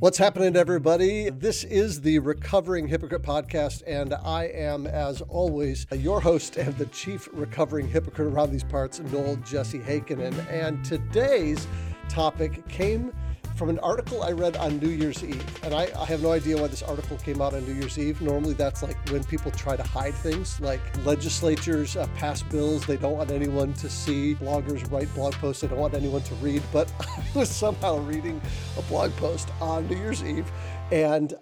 What's happening, everybody? This is the Recovering Hypocrite podcast, and I am, as always, your host and the chief recovering hypocrite around these parts, Noel Jesse Heikkinen. And today's topic came from an article I read on New Year's Eve. And I, I, have no idea why this article came out on New Year's Eve. Normally, that's like when people try to hide things, like legislatures uh, pass bills they don't want anyone to see, bloggers write blog posts they don't want anyone to read. But I was somehow reading a blog post on New Year's Eve. And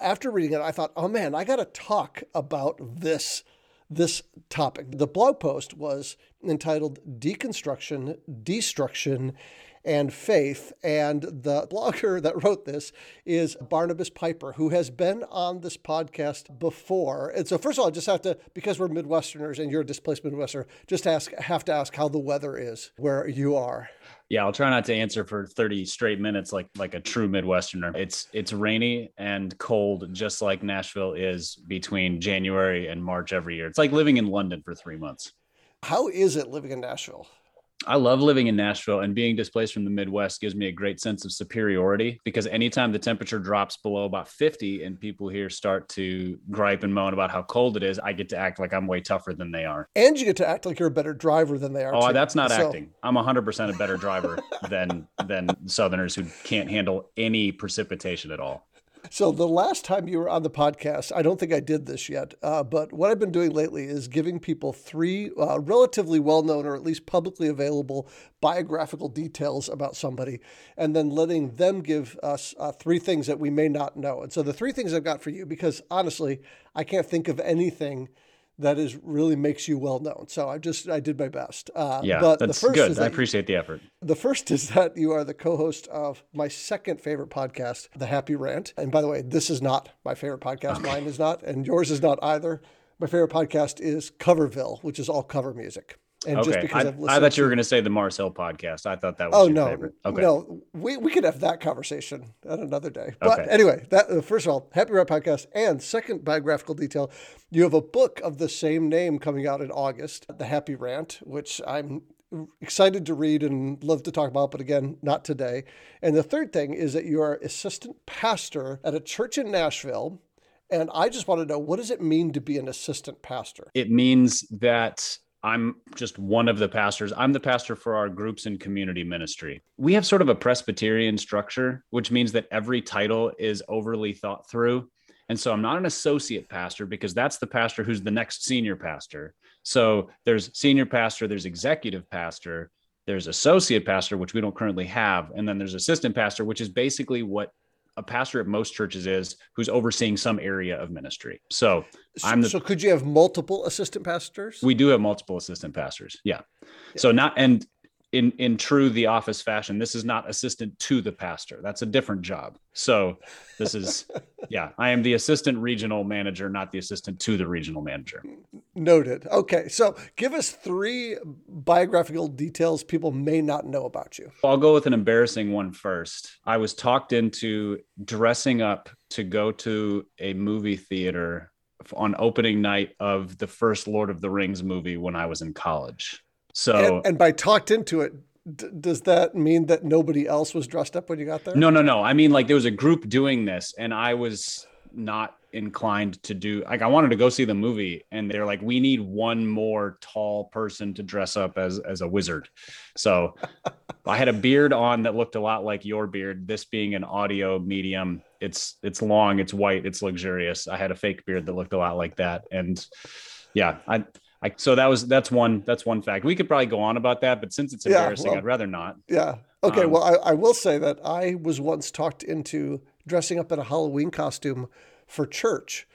after reading it, I thought, oh man, I got to talk about this this topic. The blog post was entitled Deconstruction, Destruction, and faith. And the blogger that wrote this is Barnabas Piper, who has been on this podcast before. And so, first of all, I just have to, because we're Midwesterners and you're a displaced Midwesterner, just ask, have to ask how the weather is where you are. Yeah, I'll try not to answer for 30 straight minutes like like a true Midwesterner. It's it's rainy and cold, just like Nashville is between January and March every year. It's like living in London for three months. How is it living in Nashville? I love living in Nashville and being displaced from the Midwest gives me a great sense of superiority because anytime the temperature drops below about 50 and people here start to gripe and moan about how cold it is, I get to act like I'm way tougher than they are. And you get to act like you're a better driver than they are. Oh, too. that's not so. acting. I'm 100% a better driver than than Southerners who can't handle any precipitation at all. So the last time you were on the podcast, I don't think I did this yet, uh, but what I've been doing lately is giving people three uh, relatively well-known or at least publicly available biographical details about somebody, and then letting them give us uh, three things that we may not know. And so the three things I've got for you, because honestly, I can't think of anything that is really makes you well known. So I just I did my best. Uh, yeah, but that's the first good. I appreciate the effort. The first is that you are the co-host of my second favorite podcast, The Happy Rant. And by the way, this is not my favorite podcast. Okay. Mine is not, and yours is not either. My favorite podcast is Coverville, which is all cover music. And okay. just because I, I've I thought you were going to say the Mars Hill podcast. I thought that was oh, no, favorite. Okay. No, we, we could have that conversation at another day. But okay. anyway, that uh, first of all, Happy Rant podcast. And second biographical detail, you have a book of the same name coming out in August, The Happy Rant, which I'm excited to read and love to talk about, but again, not today. And the third thing is that you are assistant pastor at a church in Nashville. And I just want to know what does it mean to be an assistant pastor? It means that I'm just one of the pastors. I'm the pastor for our groups and community ministry. We have sort of a Presbyterian structure, which means that every title is overly thought through. And so I'm not an associate pastor because that's the pastor who's the next senior pastor. So there's senior pastor, there's executive pastor, there's associate pastor, which we don't currently have. And then there's assistant pastor, which is basically what a pastor at most churches is who's overseeing some area of ministry. So, so I'm the, so could you have multiple assistant pastors? We do have multiple assistant pastors. Yeah. yeah. So not and in in true the office fashion this is not assistant to the pastor. That's a different job. So this is yeah i am the assistant regional manager not the assistant to the regional manager. Noted. Okay so give us three biographical details people may not know about you. I'll go with an embarrassing one first. I was talked into dressing up to go to a movie theater on opening night of the first lord of the rings movie when i was in college so and, and by talked into it, d- does that mean that nobody else was dressed up when you got there? No, no, no. I mean, like there was a group doing this, and I was not inclined to do like I wanted to go see the movie and they're like we need one more tall person to dress up as as a wizard. So I had a beard on that looked a lot like your beard this being an audio medium it's it's long it's white it's luxurious. I had a fake beard that looked a lot like that and yeah I I, so that was that's one that's one fact. We could probably go on about that, but since it's embarrassing, yeah, well, I'd rather not. Yeah. Okay. Um, well, I, I will say that I was once talked into dressing up in a Halloween costume for church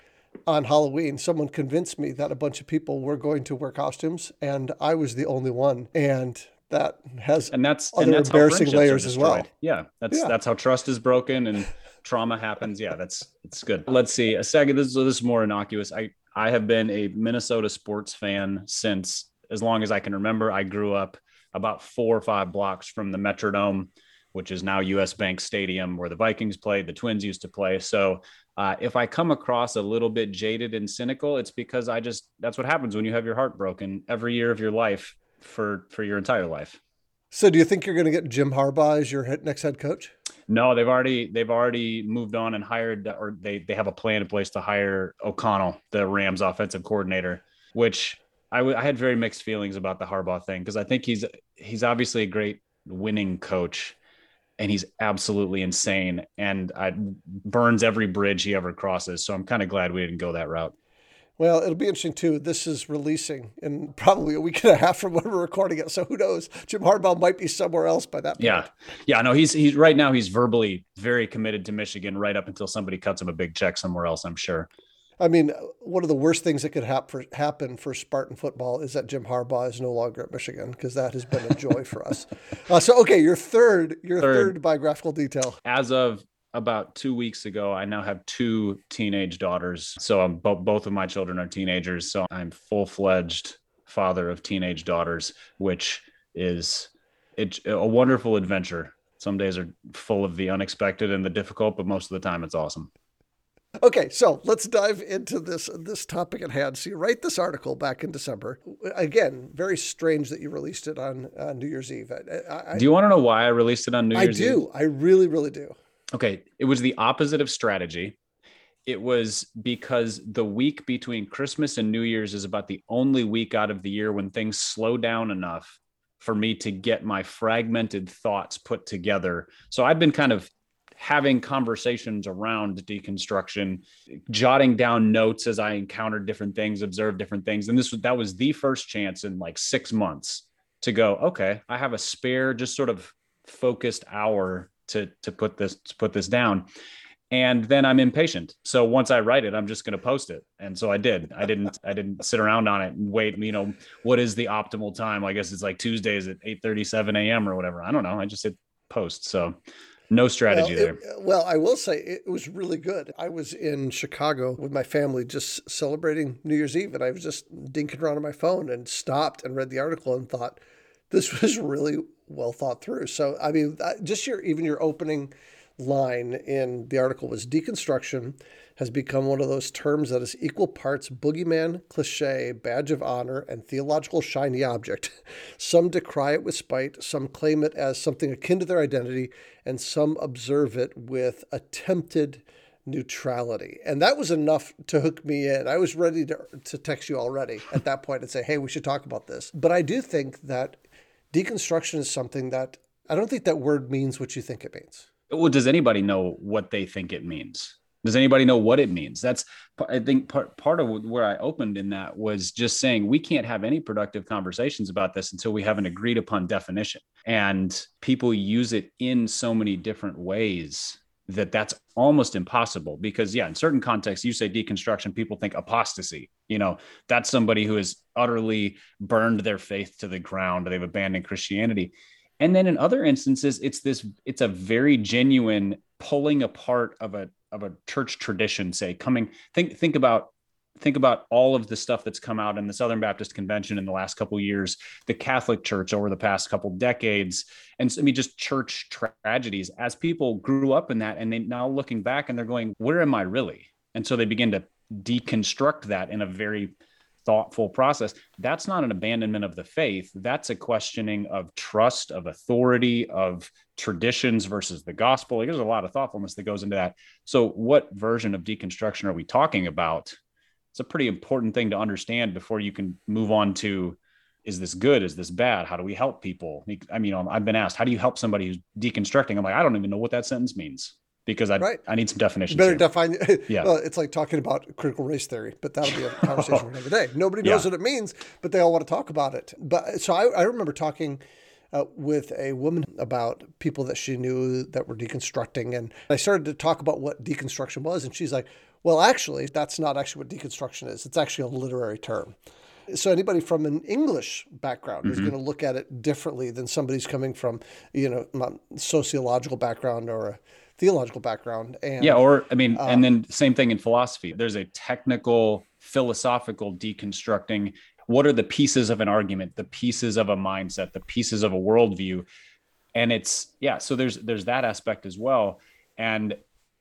on Halloween. Someone convinced me that a bunch of people were going to wear costumes, and I was the only one. And that has and that's other and that's embarrassing layers as well. Yeah, that's yeah. that's how trust is broken and trauma happens. Yeah, that's it's good. Let's see a second. This, is this is more innocuous. I I have been a Minnesota sports fan since as long as I can remember. I grew up about four or five blocks from the Metrodome, which is now US Bank Stadium, where the Vikings played, the Twins used to play. So uh, if I come across a little bit jaded and cynical, it's because I just that's what happens when you have your heart broken every year of your life for for your entire life. So do you think you're going to get Jim Harbaugh as your next head coach? No, they've already they've already moved on and hired, or they they have a plan in place to hire O'Connell, the Rams offensive coordinator, which I, w- I had very mixed feelings about the Harbaugh thing because I think he's he's obviously a great winning coach, and he's absolutely insane and I, burns every bridge he ever crosses. So I'm kind of glad we didn't go that route. Well, it'll be interesting too. This is releasing in probably a week and a half from when we're recording it. So who knows? Jim Harbaugh might be somewhere else by that point. Yeah, yeah. No, he's he's right now. He's verbally very committed to Michigan, right up until somebody cuts him a big check somewhere else. I'm sure. I mean, one of the worst things that could hap- for, happen for Spartan football is that Jim Harbaugh is no longer at Michigan because that has been a joy for us. Uh, so, okay, your third, your third. third biographical detail. As of about two weeks ago, I now have two teenage daughters. So I'm bo- both of my children are teenagers. So I'm full fledged father of teenage daughters, which is it's a wonderful adventure. Some days are full of the unexpected and the difficult, but most of the time it's awesome. Okay, so let's dive into this this topic at hand. So you write this article back in December. Again, very strange that you released it on uh, New Year's Eve. I, I, do you want to know why I released it on New Year's Eve? I do. Eve? I really, really do. Okay, it was the opposite of strategy. It was because the week between Christmas and New Year's is about the only week out of the year when things slow down enough for me to get my fragmented thoughts put together. So I've been kind of having conversations around deconstruction, jotting down notes as I encountered different things, observed different things. And this was that was the first chance in like six months to go, okay, I have a spare, just sort of focused hour to to put this to put this down. And then I'm impatient. So once I write it, I'm just going to post it. And so I did. I didn't. I didn't sit around on it and wait. You know, what is the optimal time? I guess it's like Tuesdays at 8:37 a.m. or whatever. I don't know. I just hit post. So no strategy well, there. Well, I will say it was really good. I was in Chicago with my family just celebrating New Year's Eve, and I was just dinking around on my phone and stopped and read the article and thought this was really well thought through. So, I mean, uh, just your even your opening line in the article was deconstruction has become one of those terms that is equal parts boogeyman, cliche, badge of honor, and theological shiny object. Some decry it with spite, some claim it as something akin to their identity, and some observe it with attempted neutrality. And that was enough to hook me in. I was ready to, to text you already at that point and say, hey, we should talk about this. But I do think that deconstruction is something that I don't think that word means what you think it means. Well, does anybody know what they think it means? Does anybody know what it means? That's I think part part of where I opened in that was just saying we can't have any productive conversations about this until we have an agreed upon definition. And people use it in so many different ways that that's almost impossible because yeah in certain contexts you say deconstruction people think apostasy you know that's somebody who has utterly burned their faith to the ground. They've abandoned christianity. And then in other instances it's this it's a very genuine pulling apart of a of a church tradition say coming think think about think about all of the stuff that's come out in the Southern Baptist Convention in the last couple years, the Catholic Church over the past couple decades, and I mean just church tragedies as people grew up in that and they now looking back and they're going, where am I really? And so they begin to deconstruct that in a very thoughtful process. That's not an abandonment of the faith. That's a questioning of trust, of authority, of traditions versus the gospel. Like, there's a lot of thoughtfulness that goes into that. So, what version of deconstruction are we talking about? It's a pretty important thing to understand before you can move on to is this good? Is this bad? How do we help people? I mean, I've been asked, how do you help somebody who's deconstructing? I'm like, I don't even know what that sentence means because I, right. I need some definitions. better here. define. Yeah. Well, it's like talking about critical race theory, but that'll be a conversation for another day. Nobody knows yeah. what it means, but they all want to talk about it. But so I, I remember talking uh, with a woman about people that she knew that were deconstructing, and I started to talk about what deconstruction was, and she's like, "Well, actually, that's not actually what deconstruction is. It's actually a literary term." So anybody from an English background mm-hmm. is going to look at it differently than somebody's coming from, you know, sociological background or a theological background. And yeah, or I mean, um, and then same thing in philosophy. There's a technical, philosophical deconstructing. What are the pieces of an argument, the pieces of a mindset, the pieces of a worldview? And it's yeah, so there's there's that aspect as well. And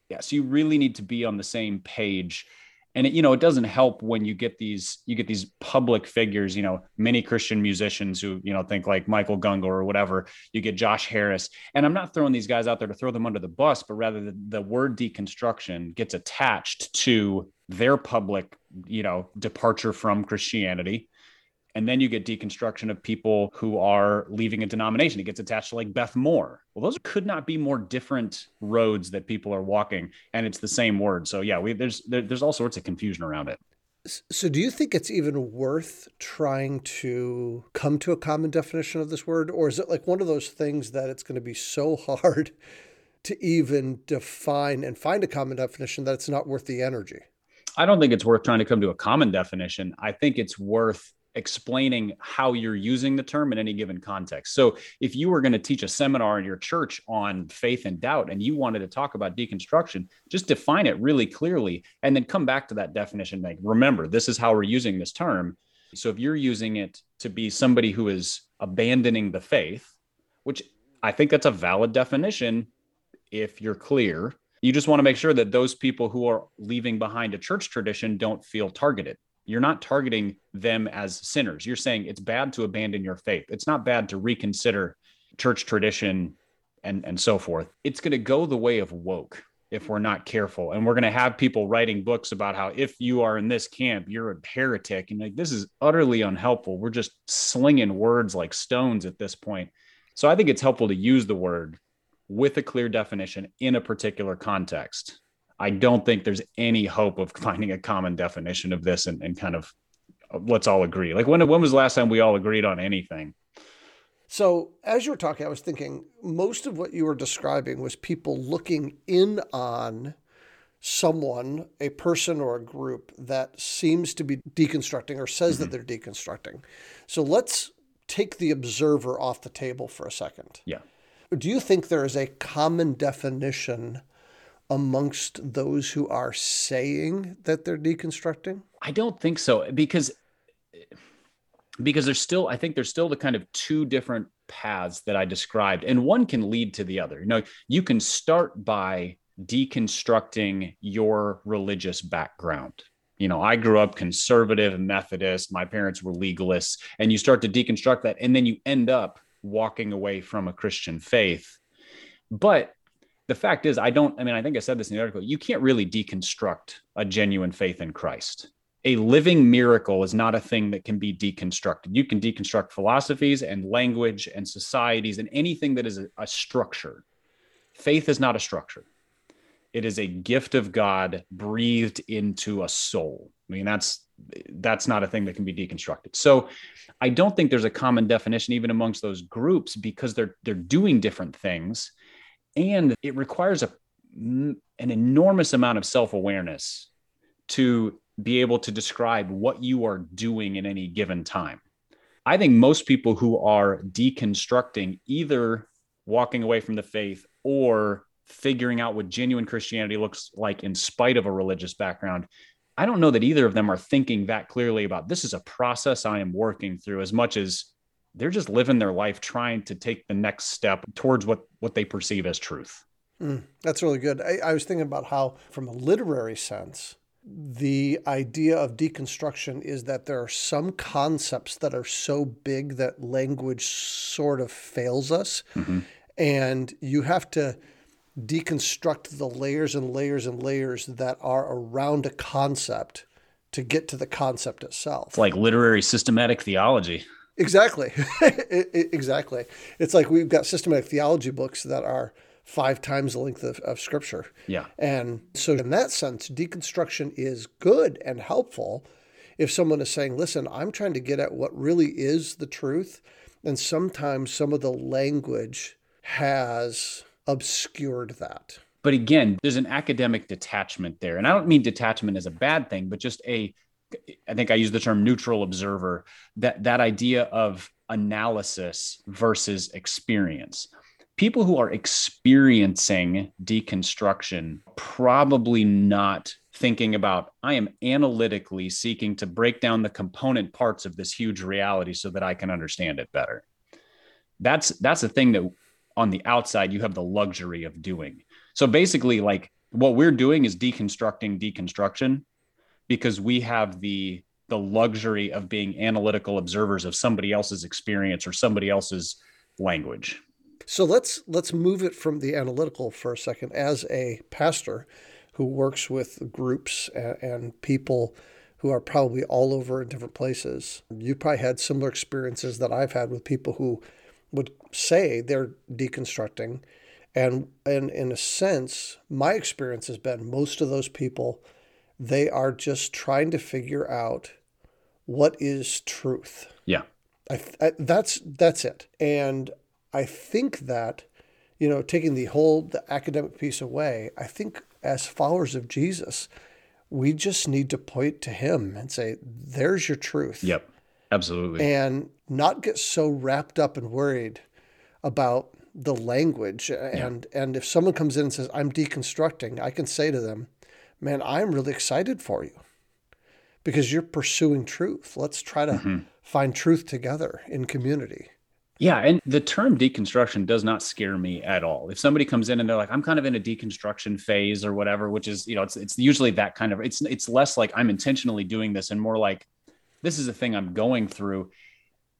yeah, so you really need to be on the same page. and it, you know it doesn't help when you get these you get these public figures you know many christian musicians who you know think like michael gungor or whatever. You get josh harris. And i'm not throwing these guys out there to throw them under the bus but rather the, the word deconstruction gets attached to their public you know departure from christianity and then you get deconstruction of people who are leaving a denomination. It gets attached to like Beth Moore. Well, those could not be more different roads that people are walking, and it's the same word. So yeah, we, there's there, there's all sorts of confusion around it. So, do you think it's even worth trying to come to a common definition of this word? Or is it like one of those things that it's going to be so hard to even define and find a common definition that it's not worth the energy? I don't think it's worth trying to come to a common definition. I think it's worth explaining how you're using the term in any given context. So, if you were going to teach a seminar in your church on faith and doubt and you wanted to talk about deconstruction, just define it really clearly and then come back to that definition. Like, remember, this is how we're using this term. So, if you're using it to be somebody who is abandoning the faith, which I think that's a valid definition if you're clear, you just want to make sure that those people who are leaving behind a church tradition don't feel targeted you're not targeting them as sinners. You're saying it's bad to abandon your faith. It's not bad to reconsider church tradition and, and so forth. It's going to go the way of woke if we're not careful. And we're going to have people writing books about how if you are in this camp, you're a heretic. And like, this is utterly unhelpful. We're just slinging words like stones at this point. So I think it's helpful to use the word with a clear definition in a particular context. I don't think there's any hope of finding a common definition of this and, and kind of let's all agree. Like when when was the last time we all agreed on anything? So as you were talking, I was thinking most of what you were describing was people looking in on someone, a person or a group that seems to be deconstructing or says mm-hmm. that they're deconstructing. So let's take the observer off the table for a second. Yeah. Do you think there is a common definition amongst those who are saying that they're deconstructing? I don't think so because because there's still I think there's still the kind of two different paths that I described and one can lead to the other. You know, you can start by deconstructing your religious background. You know, I grew up conservative Methodist, my parents were legalists and you start to deconstruct that and then you end up walking away from a Christian faith. But the fact is, I don't, I mean, I think I said this in the article, you can't really deconstruct a genuine faith in Christ. A living miracle is not a thing that can be deconstructed. You can deconstruct philosophies and language and societies and anything that is a, a structure. Faith is not a structure. It is a gift of God breathed into a soul. I mean, that's that's not a thing that can be deconstructed. So I don't think there's a common definition even amongst those groups because they're they're doing different things and it requires a an enormous amount of self-awareness to be able to describe what you are doing in any given time. I think most people who are deconstructing either walking away from the faith or figuring out what genuine Christianity looks like in spite of a religious background. I don't know that either of them are thinking that clearly about this is a process I am working through as much as they're just living their life trying to take the next step towards what what they perceive as truth. Mm, that's really good. I, I was thinking about how, from a literary sense, the idea of deconstruction is that there are some concepts that are so big that language sort of fails us. Mm-hmm. And you have to deconstruct the layers and layers and layers that are around a concept to get to the concept itself. It's like literary systematic theology. Exactly. exactly. It's like we've got systematic theology books that are five times the length of, of scripture. Yeah. And so, in that sense, deconstruction is good and helpful if someone is saying, listen, I'm trying to get at what really is the truth. And sometimes some of the language has obscured that. But again, there's an academic detachment there. And I don't mean detachment as a bad thing, but just a I think I use the term neutral observer, that that idea of analysis versus experience. People who are experiencing deconstruction probably not thinking about I am analytically seeking to break down the component parts of this huge reality so that I can understand it better. That's that's a thing that on the outside you have the luxury of doing. So basically like what we're doing is deconstructing deconstruction because we have the the luxury of being analytical observers of somebody else's experience or somebody else's language. So let's let's move it from the analytical for a second. As a pastor who works with groups and, and people who are probably all over in different places, you probably had similar experiences that I've had with people who would say they're deconstructing. And, and in a sense, my experience has been most of those people, they are just trying to figure out what is truth. Yeah. I, I, that's that's it. And I think that, you know, taking the whole the academic piece away, I think as followers of Jesus, we just need to point to him and say, there's your truth. Yep. Absolutely. And not get so wrapped up and worried about the language. And yeah. and if someone comes in and says, I'm deconstructing, I can say to them, Man, I'm really excited for you because you're pursuing truth. Let's try to mm-hmm. find truth together in community. Yeah, and the term deconstruction does not scare me at all. If somebody comes in and they're like, "I'm kind of in a deconstruction phase" or whatever, which is, you know, it's it's usually that kind of. It's it's less like I'm intentionally doing this and more like this is a thing I'm going through.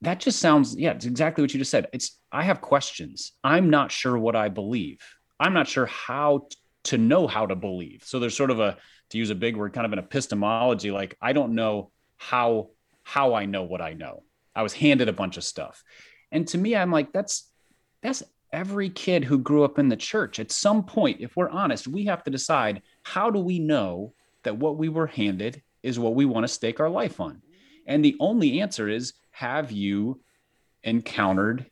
That just sounds, yeah, it's exactly what you just said. It's I have questions. I'm not sure what I believe. I'm not sure how to know how to believe. So there's sort of a to use a big word, kind of an epistemology. Like I don't know how how I know what I know. I was handed a bunch of stuff and to me, I'm like, that's that's every kid who grew up in the church. At some point, if we're honest, we have to decide how do we know that what we were handed is what we want to stake our life on? And the only answer is have you encountered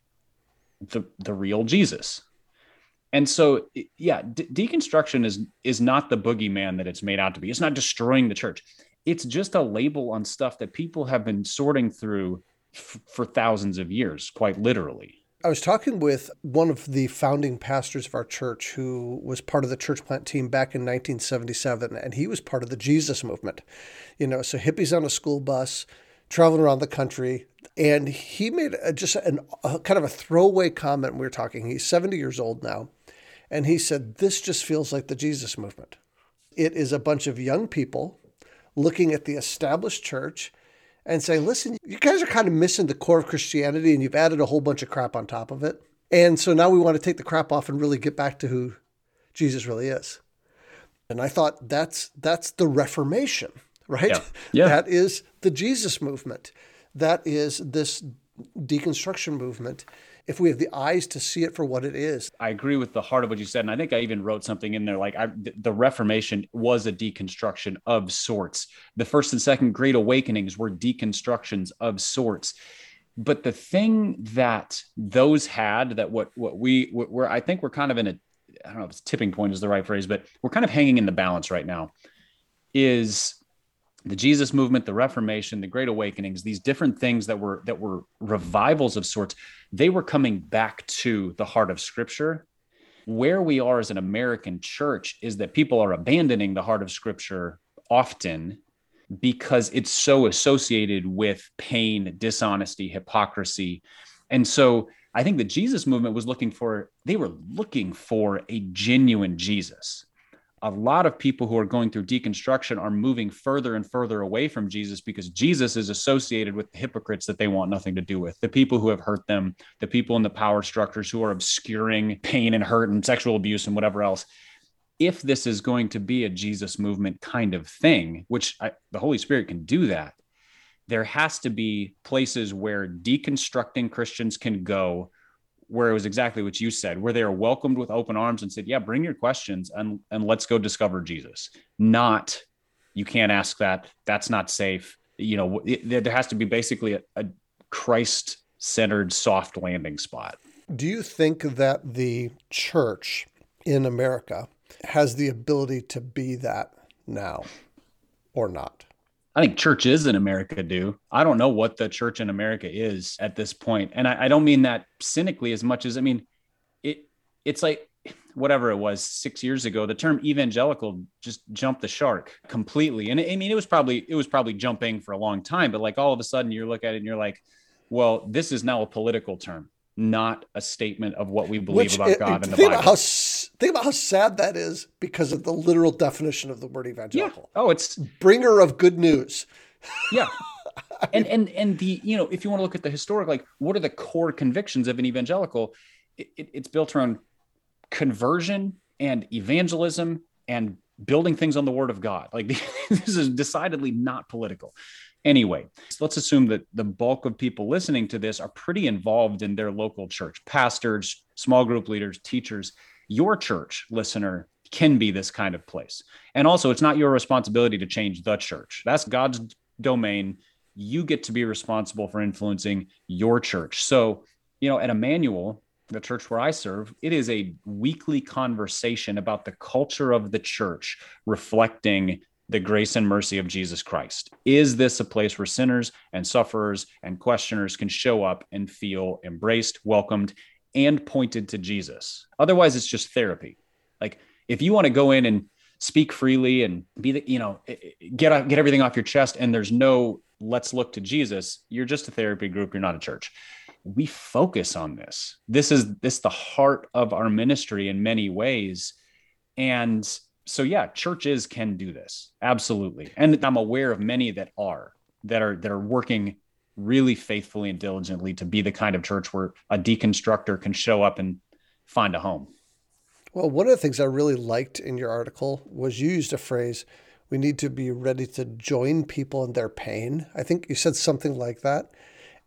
the the real Jesus? And so, yeah, de- deconstruction is is not the boogeyman that it's made out to be. It's not destroying the church. It's just a label on stuff that people have been sorting through f- for thousands of years, quite literally. I was talking with one of the founding pastors of our church who was part of the church plant team back in 1977, and he was part of the Jesus movement. You know, so hippies on a school bus, traveling around the country. And he made a, just an, a kind of a throwaway comment we were talking. He's 70 years old now. And he said, This just feels like the Jesus movement. It is a bunch of young people looking at the established church and say, listen, you guys are kind of missing the core of Christianity and you've added a whole bunch of crap on top of it. And so now we want to take the crap off and really get back to who Jesus really is. And I thought that's that's the Reformation, right? Yeah. yeah. That is the Jesus movement. That is this deconstruction movement if we have the eyes to see it for what it is. I agree with the heart of what you said. And I think I even wrote something in there like I, the Reformation was a deconstruction of sorts. The first and second great awakenings were deconstructions of sorts. But the thing that those had that what what we were I think we're kind of in a I don't know if it's tipping point is the right phrase, but we're kind of hanging in the balance right now is the Jesus movement, the Reformation, the Great Awakenings, these different things that were that were revivals of sorts, they were coming back to the heart of Scripture. Where we are as an American church is that people are abandoning the heart of Scripture often because it's so associated with pain, dishonesty, hypocrisy. And so I think the Jesus movement was looking for, they were looking for a genuine Jesus a lot of people who are going through deconstruction are moving further and further away from Jesus because Jesus is associated with the hypocrites that they want nothing to do with, the people who have hurt them, the people in the power structures who are obscuring pain and hurt and sexual abuse and whatever else. If this is going to be a Jesus movement kind of thing, which I, the Holy Spirit can do that, there has to be places where deconstructing Christians can go where it was exactly what you said, where they are welcomed with open arms and said, "Yeah, bring your questions and and let's go discover Jesus." Not, you can't ask that. That's not safe. You know, it, there has to be basically a, a Christ-centered soft landing spot. Do you think that the church in America has the ability to be that now, or not? I think churches in America do. I don't know what the church in America is at this point. And I, I, don't mean that cynically as much as I mean it it's like whatever it was six years ago, the term evangelical just jumped the shark completely. And I mean it was probably it was probably jumping for a long time, but like all of a sudden you look at it and you're like, well, this is now a political term, not a statement of what we believe Which, about God in the Bible. Think about how sad that is because of the literal definition of the word evangelical. Yeah. Oh, it's bringer of good news. Yeah. and and and the you know if you want to look at the historic like what are the core convictions of an evangelical it, it, it's built around conversion and evangelism and building things on the word of god like this is decidedly not political anyway so let's assume that the bulk of people listening to this are pretty involved in their local church pastors small group leaders teachers your church listener can be this kind of place. And also it's not your responsibility to change the church. That's god's domain. You get to be responsible for influencing your church. So you know at Immanuel the church where I serve, it is a weekly conversation about the culture of the church reflecting the grace and mercy of Jesus Christ. Is this a place where sinners and sufferers and questioners can show up and feel embraced, welcomed, and pointed to Jesus? Otherwise, it's just therapy. Like if you want to go in and speak freely and be the, you know, get get everything off your chest and there's no let's look to Jesus, you're just a therapy group, you're not a church we focus on this. This is this the heart of our ministry in many ways. And so yeah, churches can do this. Absolutely. And I'm aware of many that are that are that are working really faithfully and diligently to be the kind of church where a deconstructor can show up and find a home. Well, one of the things I really liked in your article was you used a phrase, we need to be ready to join people in their pain. I think you said something like that.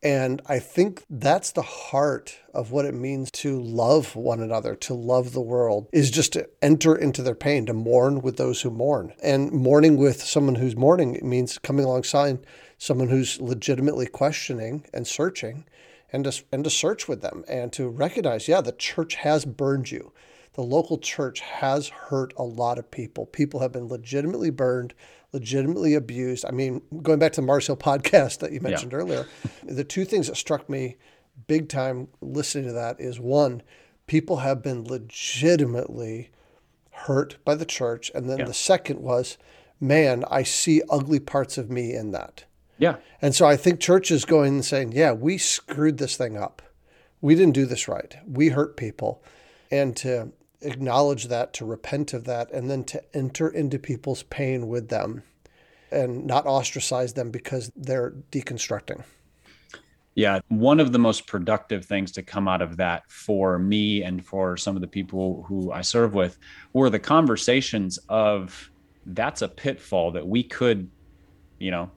And I think that's the heart of what it means to love one another, to love the world, is just to enter into their pain, to mourn with those who mourn. And mourning with someone who's mourning means coming alongside someone who's legitimately questioning and searching and to, and to search with them and to recognize, yeah, the church has burned you. The local church has hurt a lot of people. People have been legitimately burned legitimately abused. I mean, going back to the Mars Hill podcast that you mentioned yeah. earlier, the two things that struck me big time listening to that is one, people have been legitimately hurt by the church. And then yeah. the second was, man, I see ugly parts of me in that. Yeah. And so I think churches going and saying, yeah, we screwed this thing up. We didn't do this right. We hurt people. And to acknowledge that, to repent of that, and then to enter into people's pain with them and not ostracize them because they're deconstructing. Yeah, one of the most productive things to come out of that for me and for some of the people who I serve with were the conversations of that's a pitfall that we could, you know,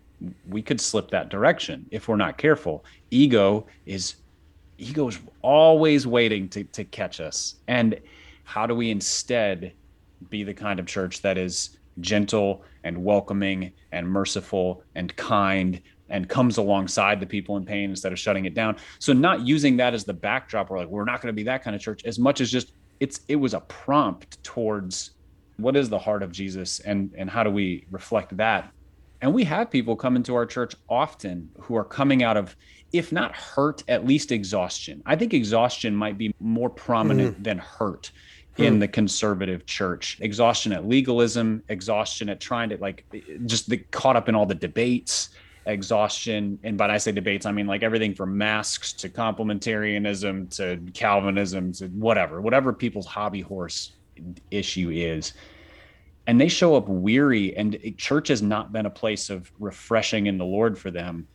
we could slip that direction if we're not careful. Ego is ego is always waiting to to catch us. And how do we instead be the kind of church that is gentle and welcoming and merciful and kind and comes alongside the people in pain instead of shutting it down. So not using that as the backdrop or like we're not going to be that kind of church as much as just it's it was a prompt towards what is the heart of Jesus and and how do we reflect that? And we have people come into our church often who are coming out of if not hurt, at least exhaustion. I think exhaustion might be more prominent mm. than hurt in hmm. the conservative church exhaustion at legalism exhaustion at trying to like just the, caught up in all the debates exhaustion and by i say debates i mean like everything from masks to complementarianism to calvinism to whatever whatever people's hobby horse issue is and they show up weary and church has not been a place of refreshing in the lord for them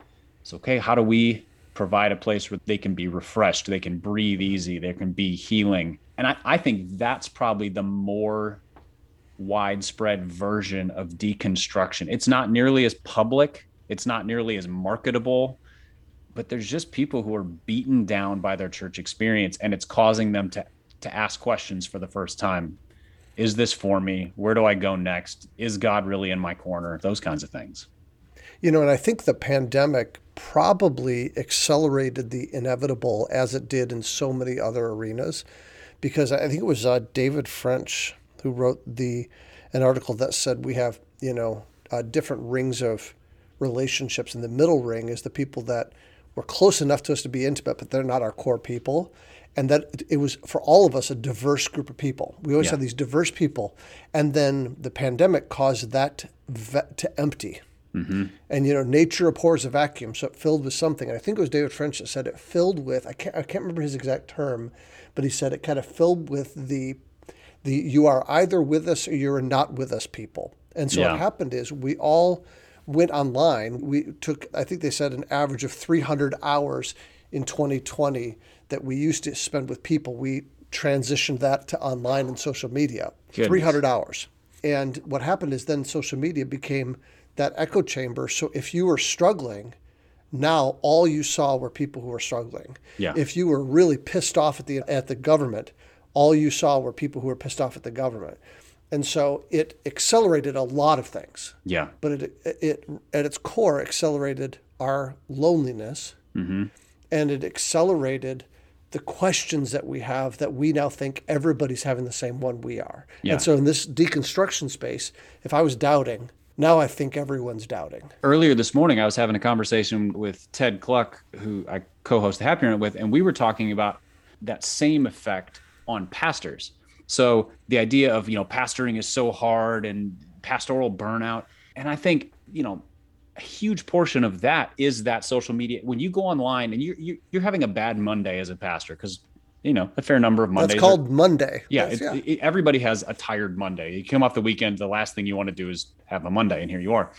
so okay how do we provide a place where they can be refreshed they can breathe easy there can be healing and I, I think that's probably the more widespread version of deconstruction. It's not nearly as public, it's not nearly as marketable, but there's just people who are beaten down by their church experience and it's causing them to to ask questions for the first time. Is this for me? Where do I go next? Is God really in my corner? Those kinds of things. You know, and I think the pandemic probably accelerated the inevitable as it did in so many other arenas because I think it was uh, David French who wrote the an article that said we have you know uh, different rings of relationships, and the middle ring is the people that were close enough to us to be intimate, but they're not our core people. And that it was for all of us a diverse group of people. We always yeah. had these diverse people, and then the pandemic caused that to empty. Mm-hmm. And you know, nature abhors a vacuum, so it filled with something. And I think it was David French that said it filled with. I can't. I can't remember his exact term, but he said it kind of filled with the the you are either with us or you're not with us people. And so Yeah. what happened is we all went online. We took, I think they said, an average of 300 hours in 2020 that we used to spend with people. We transitioned that to online and social media. Goodness. 300 hours. And what happened is then social media became that echo chamber. So if you were struggling, now all you saw were people who were struggling. Yeah. If you were really pissed off at the at the government, all you saw were people who were pissed off at the government. And so it accelerated a lot of things, Yeah. but it it at its core accelerated our loneliness, mm-hmm. and it accelerated the questions that we have that we now think everybody's having the same one we are. Yeah. And so in this deconstruction space, if I was doubting, now I think everyone's doubting. earlier this morning, I was having a conversation with Ted Kluck, who I co-host the Happy with, and we were talking about that same effect on pastors. So the idea of you know pastoring is so hard and pastoral burnout, and I think you know a huge portion of that is that social media. When you go online and you're you're, you're having a bad Monday as a pastor because you know a fair number of Mondays. That's are- called Monday. yeah, That's- it's, it- everybody has a tired Monday. You come off the weekend, the last thing you want to do is have a Monday, and here you are.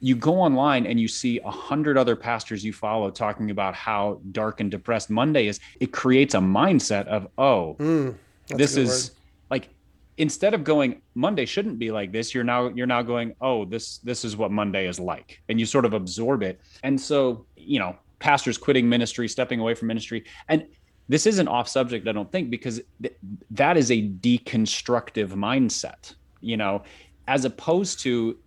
You go online and you see a hundred other pastors you follow talking about how dark and depressed Monday is. It creates a mindset of, oh, Mm, this is like instead of going Monday shouldn't be like this, you're now you're now going, oh, this this is what Monday is like, and you sort of absorb it. And so, you know, pastors quitting ministry, stepping away from ministry, and this isn't off subject, I don't think, because th- that is a deconstructive mindset, you know, as opposed to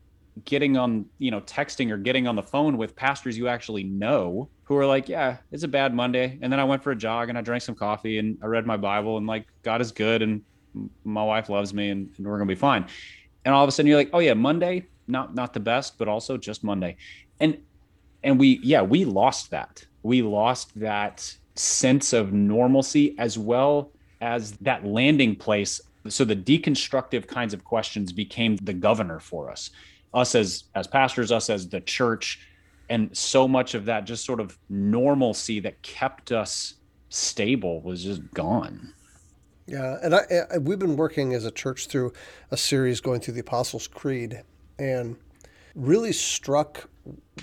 getting on, you know, texting or getting on the phone with pastors you actually know who are like, yeah, it's a bad Monday. And then I went for a jog and I drank some coffee and I read my Bible and like, God is good and my wife loves me and, and we're going to be fine. And all of a sudden you're like, oh yeah, Monday, not, not the best, but also just Monday. And, and we, yeah, we lost that. We lost that sense of normalcy as well as that landing place. So the deconstructive kinds of questions became the governor for us, us as as pastors, us as the church, and so much of that just sort of normalcy that kept us stable was just gone. Yeah, and I, I we've been working as a church through a series going through the Apostles' Creed, and really struck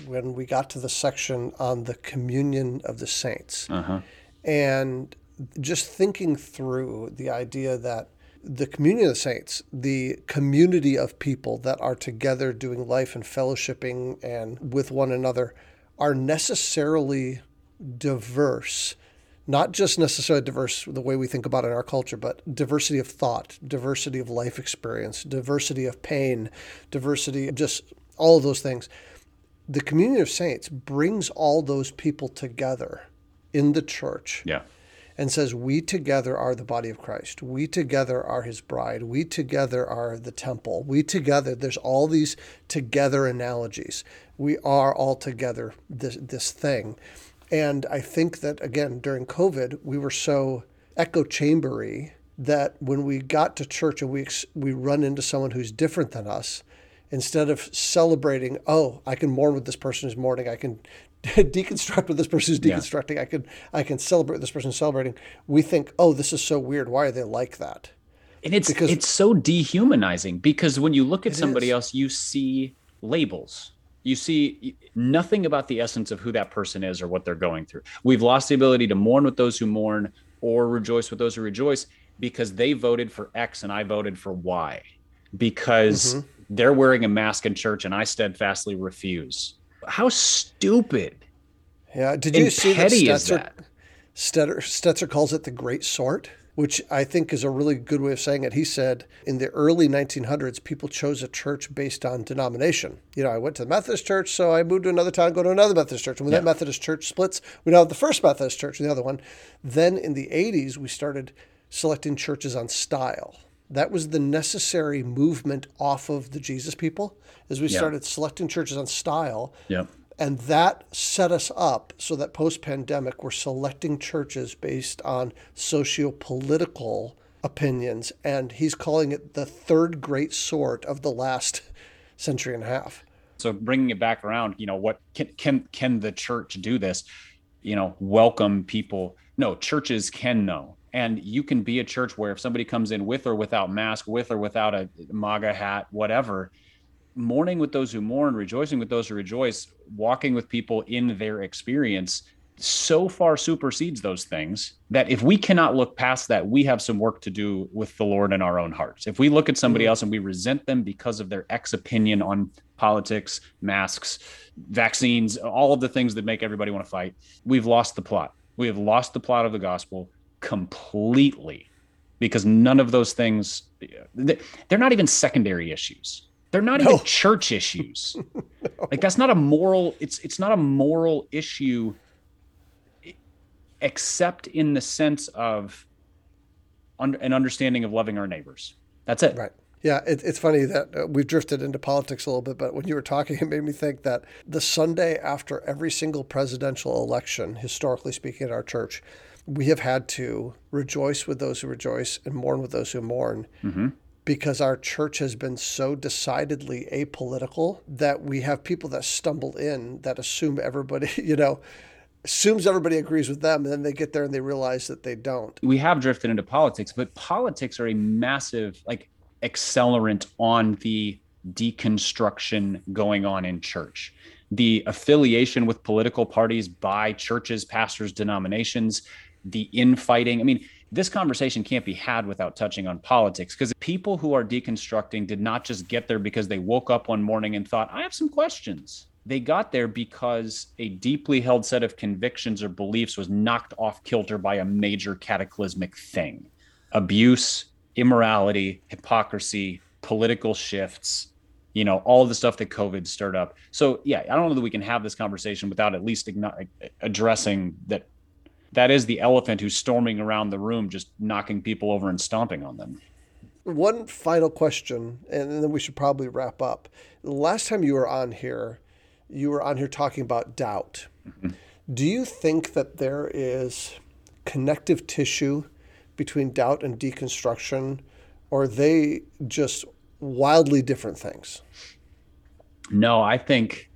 when we got to the section on the communion of the saints, Uh-huh. and just thinking through the idea that the communion of the saints, the community of people that are together doing life and fellowshipping and with one another, are necessarily diverse not just necessarily diverse the way we think about it in our culture, but diversity of thought, diversity of life experience, diversity of pain, diversity of just all of those things. The communion of saints brings all those people together in the church Yeah. and says, We together are the body of Christ. We together are his bride. We together are the temple. We together, there's all these together analogies. We are all together this, this thing. And I think that, again, during COVID, we were so echo chambery that when we got to church and we, ex- we run into someone who's different than us, instead of celebrating, oh, I can mourn with this person who's mourning, I can deconstruct with this person who's Yeah. deconstructing, I can I can celebrate with this person celebrating. We think, oh, this is so weird. Why are they like that? And it's Because- it's so dehumanizing because when you look at somebody is. else, you see labels. You see nothing about the essence of who that person is or what they're going through. We've lost the ability to mourn with those who mourn or rejoice with those who rejoice because they voted for X and I voted for Y because Mm-hmm. they're wearing a mask in church and I steadfastly refuse. How stupid Yeah. Did you see that petty is Stetzer, that? Stetzer, Stetzer calls it the great sort, which I think is a really good way of saying it. He said in the early 1900s, people chose a church based on denomination. You know, I went to the Methodist church, so I moved to another town, go to another Methodist church. And when that Methodist church splits, we now have the first Methodist church and the other one. Then in the 80s, we started selecting churches on style. That was the necessary movement off of the Jesus people, as we Yeah. started selecting churches on style. Yep. And that set us up so that post pandemic, we're selecting churches based on socio political opinions. And he's calling it the third great sort of the last century and a half. so bringing it back around you know what can can can the church do this you know welcome people no churches can know And you can be a church where if somebody comes in with or without mask, with or without a MAGA hat, whatever, mourning with those who mourn, rejoicing with those who rejoice, walking with people in their experience so far supersedes those things that if we cannot look past that, we have some work to do with the Lord in our own hearts. If we look at somebody mm-hmm. else and we resent them because of their ex opinion on politics, masks, vaccines, all of the things that make everybody want to fight, we've lost the plot. We have lost the plot of the gospel completely because none of those things, they're not even secondary issues. They're not no. even church issues. no. Like that's not a moral, it's it's not a moral issue except in the sense of un- an understanding of loving our neighbors. That's it. Right. Yeah, it, it's funny that uh, we've drifted into politics a little bit, but when you were talking, it made me think that the Sunday after every single presidential election, historically speaking, at our church, we have had to rejoice with those who rejoice and mourn with those who mourn. Mm-hmm. Because our church has been so decidedly apolitical that we have people that stumble in that assume everybody, you know, assumes everybody agrees with them and then they get there and they realize that they don't. We have drifted into politics but politics are a massive like accelerant on the deconstruction going on in church. The affiliation with political parties by churches pastors denominations the infighting i mean this conversation can't be had without touching on politics because people who are deconstructing did not just get there because they woke up one morning and thought i have some questions they got there because a deeply held set of convictions or beliefs was knocked off kilter by a major cataclysmic thing abuse, immorality, hypocrisy, political shifts, you know, all the stuff that COVID stirred up. So, yeah, I don't know that we can have this conversation without at least addressing that that is the elephant who's storming around the room, just knocking people over and stomping on them. One final question, and then we should probably wrap up. The last time you were on here, you were on here talking about doubt. Mm-hmm. Do you think that there is connective tissue between doubt and deconstruction, or are they just wildly different things? No, I think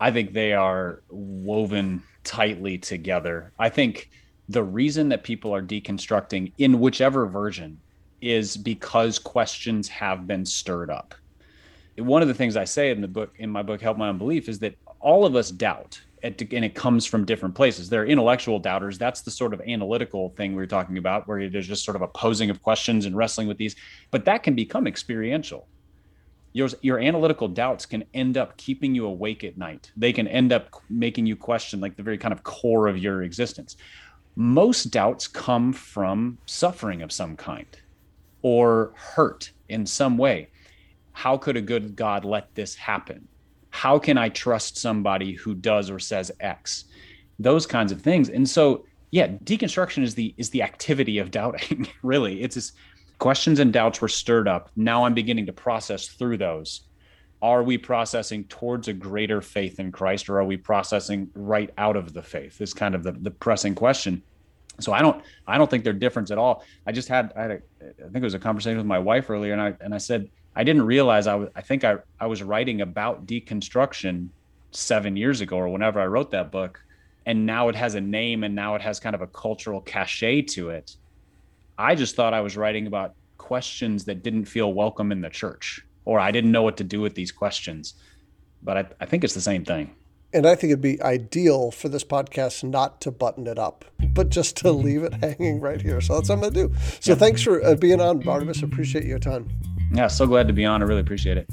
I think they are woven tightly together. I think the reason that people are deconstructing in whichever version is because questions have been stirred up one of the things I say in the book, in my book, Help My Unbelief, is that all of us doubt, and it comes from different places. There are intellectual doubters. That's the sort of analytical thing we were talking about, where there's just sort of a posing of questions and wrestling with these. But that can become experiential. Your, your analytical doubts can end up keeping you awake at night. They can end up making you question like the very kind of core of your existence. Most doubts come from suffering of some kind or hurt in some way how could a good God let this happen? How can I trust somebody who does or says X? Those kinds of things. And so, yeah, deconstruction is the is the activity of doubting. really, it's just questions and doubts were stirred up. Now I'm beginning to process through those. Are we processing towards a greater faith in Christ, or are we processing right out of the faith? Is kind of the, the pressing question. So I don't I don't think they're different at all. I just had I had a, I think it was a conversation with my wife earlier, and I and I said I didn't realize I was, I think I, I was writing about deconstruction seven years ago or whenever I wrote that book. And now it has a name and now it has kind of a cultural cachet to it. I just thought I was writing about questions that didn't feel welcome in the church, or I didn't know what to do with these questions. But I, I think it's the same thing. And I think it'd be ideal for this podcast not to button it up, but just to leave it hanging right here. So that's what I'm going to do. So yeah. thanks for uh, being on, Barnabas. Appreciate your time. Yeah, so glad to be on. I really appreciate it.